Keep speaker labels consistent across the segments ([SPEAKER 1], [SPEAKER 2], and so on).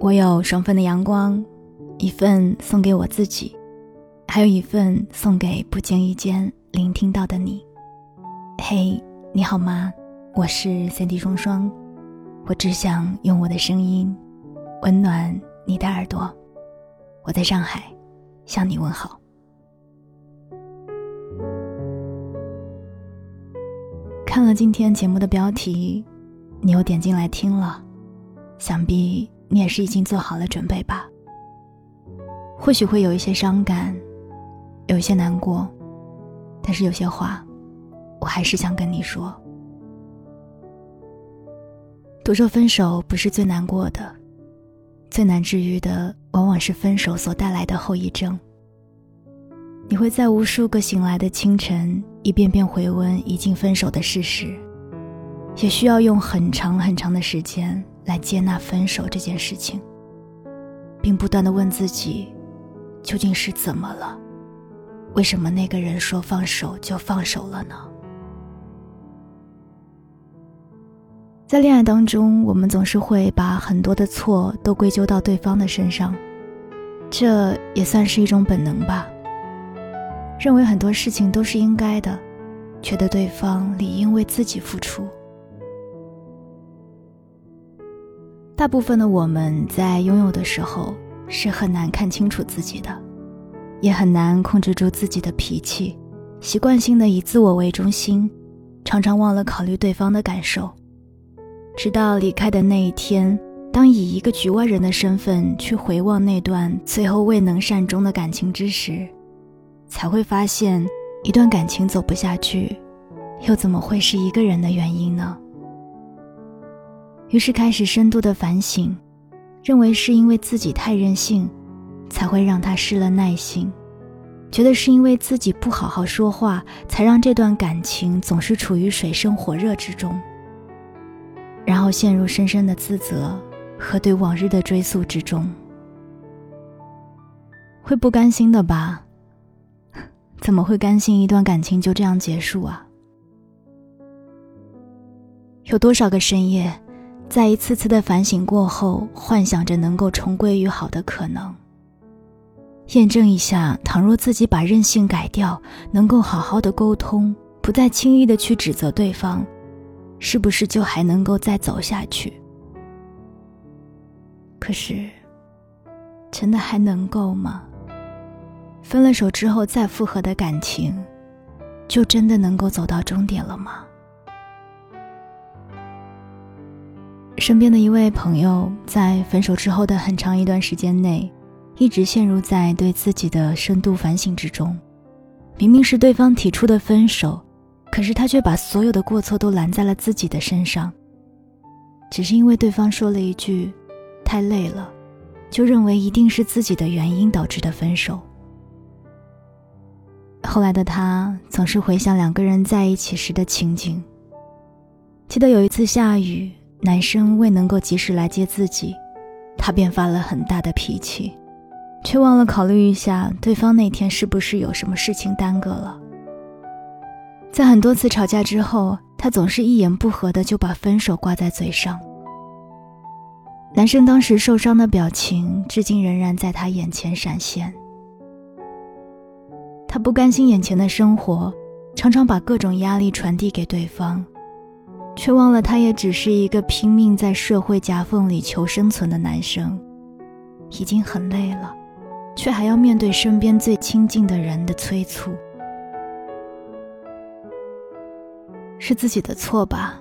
[SPEAKER 1] 我有双份的阳光，一份送给我自己，还有一份送给不经意间聆听到的你。嘿，你好吗？我是三 D 双双，我只想用我的声音温暖你的耳朵。我在上海向你问好。看了今天节目的标题，你又点进来听了，想必。你也是已经做好了准备吧？或许会有一些伤感，有一些难过，但是有些话，我还是想跟你说。都说分手不是最难过的，最难治愈的往往是分手所带来的后遗症。你会在无数个醒来的清晨，一遍遍回温已经分手的事实，也需要用很长很长的时间。来接纳分手这件事情，并不断的问自己，究竟是怎么了？为什么那个人说放手就放手了呢？在恋爱当中，我们总是会把很多的错都归咎到对方的身上，这也算是一种本能吧。认为很多事情都是应该的，觉得对方理应为自己付出。大部分的我们在拥有的时候是很难看清楚自己的，也很难控制住自己的脾气，习惯性的以自我为中心，常常忘了考虑对方的感受。直到离开的那一天，当以一个局外人的身份去回望那段最后未能善终的感情之时，才会发现，一段感情走不下去，又怎么会是一个人的原因呢？于是开始深度的反省，认为是因为自己太任性，才会让他失了耐心；觉得是因为自己不好好说话，才让这段感情总是处于水深火热之中。然后陷入深深的自责和对往日的追溯之中，会不甘心的吧？怎么会甘心一段感情就这样结束啊？有多少个深夜？在一次次的反省过后，幻想着能够重归于好的可能。验证一下，倘若自己把任性改掉，能够好好的沟通，不再轻易的去指责对方，是不是就还能够再走下去？可是，真的还能够吗？分了手之后再复合的感情，就真的能够走到终点了吗？身边的一位朋友，在分手之后的很长一段时间内，一直陷入在对自己的深度反省之中。明明是对方提出的分手，可是他却把所有的过错都揽在了自己的身上。只是因为对方说了一句“太累了”，就认为一定是自己的原因导致的分手。后来的他总是回想两个人在一起时的情景，记得有一次下雨。男生未能够及时来接自己，他便发了很大的脾气，却忘了考虑一下对方那天是不是有什么事情耽搁了。在很多次吵架之后，他总是一言不合的就把分手挂在嘴上。男生当时受伤的表情，至今仍然在他眼前闪现。他不甘心眼前的生活，常常把各种压力传递给对方。却忘了，他也只是一个拼命在社会夹缝里求生存的男生，已经很累了，却还要面对身边最亲近的人的催促，是自己的错吧？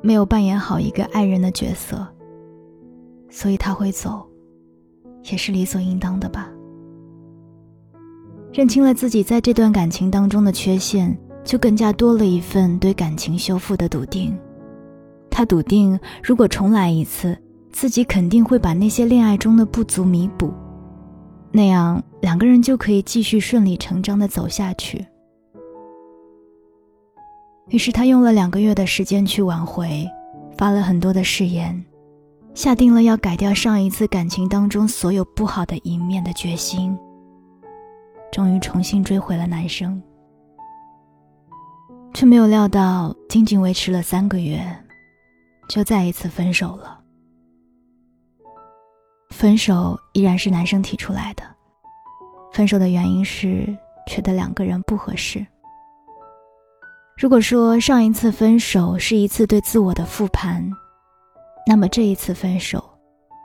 [SPEAKER 1] 没有扮演好一个爱人的角色，所以他会走，也是理所应当的吧？认清了自己在这段感情当中的缺陷。就更加多了一份对感情修复的笃定。他笃定，如果重来一次，自己肯定会把那些恋爱中的不足弥补，那样两个人就可以继续顺理成章的走下去。于是他用了两个月的时间去挽回，发了很多的誓言，下定了要改掉上一次感情当中所有不好的一面的决心，终于重新追回了男生。却没有料到，仅仅维持了三个月，就再一次分手了。分手依然是男生提出来的，分手的原因是觉得两个人不合适。如果说上一次分手是一次对自我的复盘，那么这一次分手，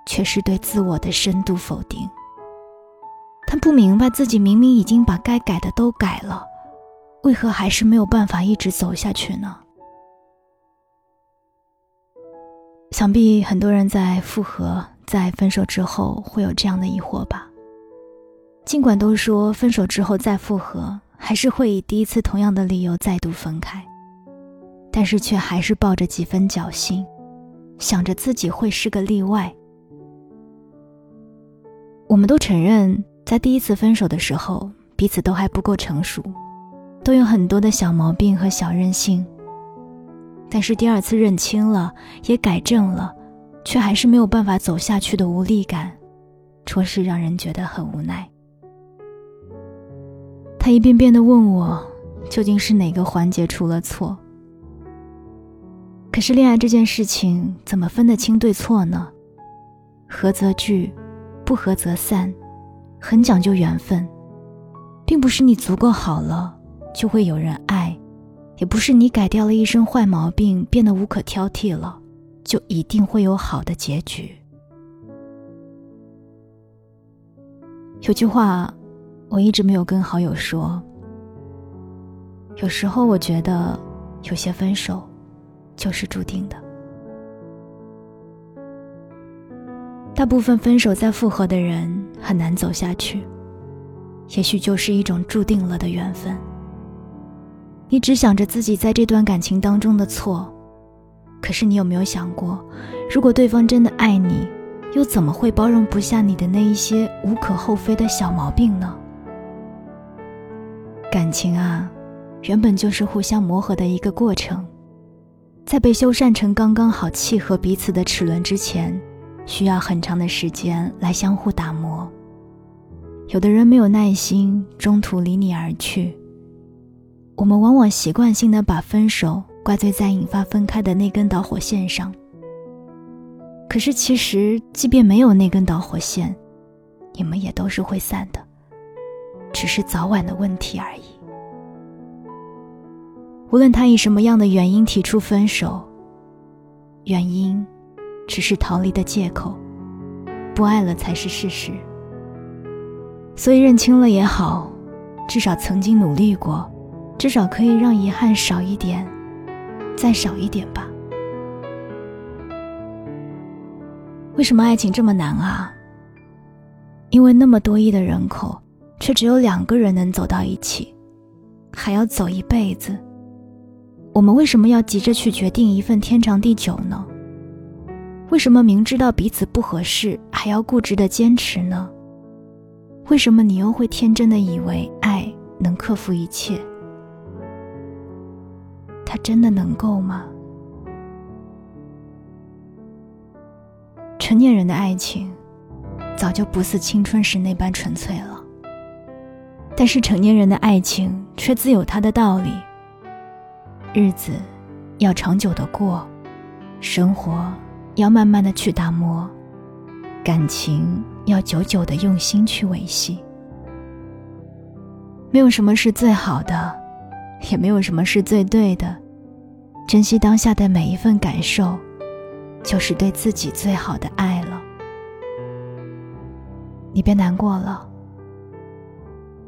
[SPEAKER 1] 却是对自我的深度否定。他不明白自己明明已经把该改的都改了。为何还是没有办法一直走下去呢？想必很多人在复合、在分手之后会有这样的疑惑吧。尽管都说分手之后再复合，还是会以第一次同样的理由再度分开，但是却还是抱着几分侥幸，想着自己会是个例外。我们都承认，在第一次分手的时候，彼此都还不够成熟。都有很多的小毛病和小任性，但是第二次认清了，也改正了，却还是没有办法走下去的无力感，着实让人觉得很无奈。他一遍遍的问我，究竟是哪个环节出了错？可是恋爱这件事情，怎么分得清对错呢？合则聚，不合则散，很讲究缘分，并不是你足够好了。就会有人爱，也不是你改掉了一身坏毛病，变得无可挑剔了，就一定会有好的结局。有句话，我一直没有跟好友说。有时候我觉得，有些分手，就是注定的。大部分分手再复合的人很难走下去，也许就是一种注定了的缘分。你只想着自己在这段感情当中的错，可是你有没有想过，如果对方真的爱你，又怎么会包容不下你的那一些无可厚非的小毛病呢？感情啊，原本就是互相磨合的一个过程，在被修缮成刚刚好契合彼此的齿轮之前，需要很长的时间来相互打磨。有的人没有耐心，中途离你而去。我们往往习惯性的把分手怪罪在引发分开的那根导火线上。可是，其实即便没有那根导火线，你们也都是会散的，只是早晚的问题而已。无论他以什么样的原因提出分手，原因只是逃离的借口，不爱了才是事实。所以认清了也好，至少曾经努力过。至少可以让遗憾少一点，再少一点吧。为什么爱情这么难啊？因为那么多亿的人口，却只有两个人能走到一起，还要走一辈子。我们为什么要急着去决定一份天长地久呢？为什么明知道彼此不合适，还要固执的坚持呢？为什么你又会天真的以为爱能克服一切？他真的能够吗？成年人的爱情，早就不似青春时那般纯粹了。但是成年人的爱情却自有它的道理。日子要长久的过，生活要慢慢的去打磨，感情要久久的用心去维系。没有什么是最好的。也没有什么是最对的，珍惜当下的每一份感受，就是对自己最好的爱了。你别难过了，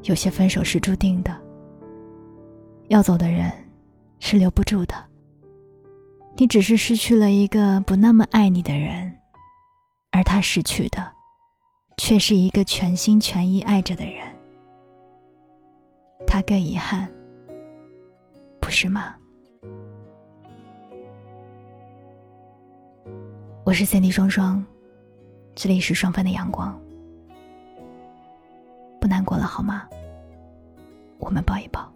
[SPEAKER 1] 有些分手是注定的，要走的人是留不住的。你只是失去了一个不那么爱你的人，而他失去的，却是一个全心全意爱着的人。他更遗憾。不是吗？我是三 D 双双，这里是双份的阳光。不难过了好吗？我们抱一抱。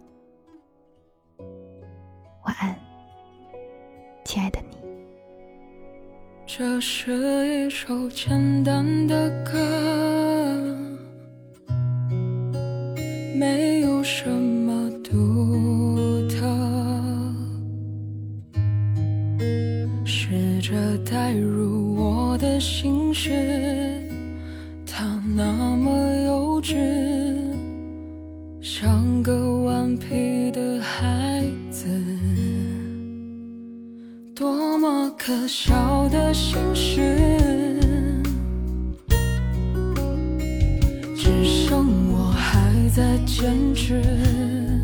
[SPEAKER 2] 这是一首简单的歌，没有什么。少的心事只剩我还在坚持。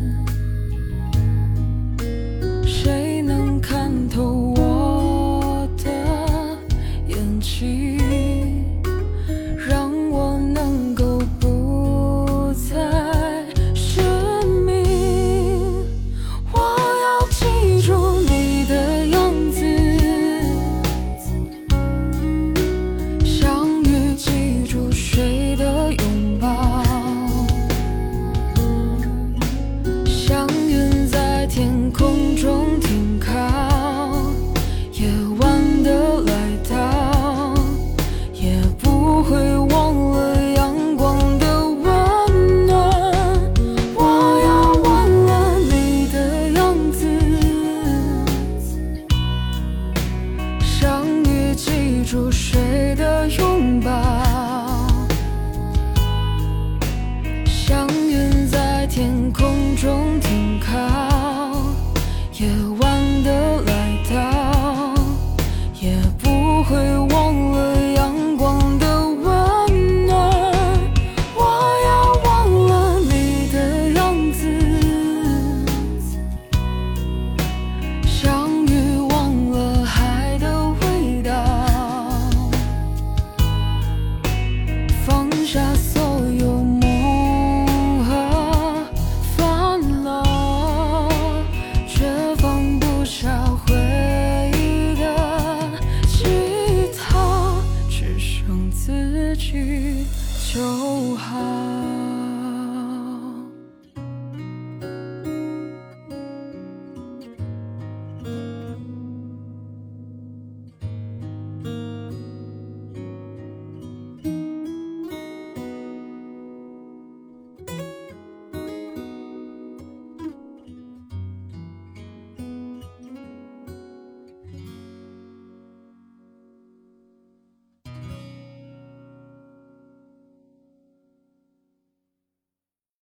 [SPEAKER 2] you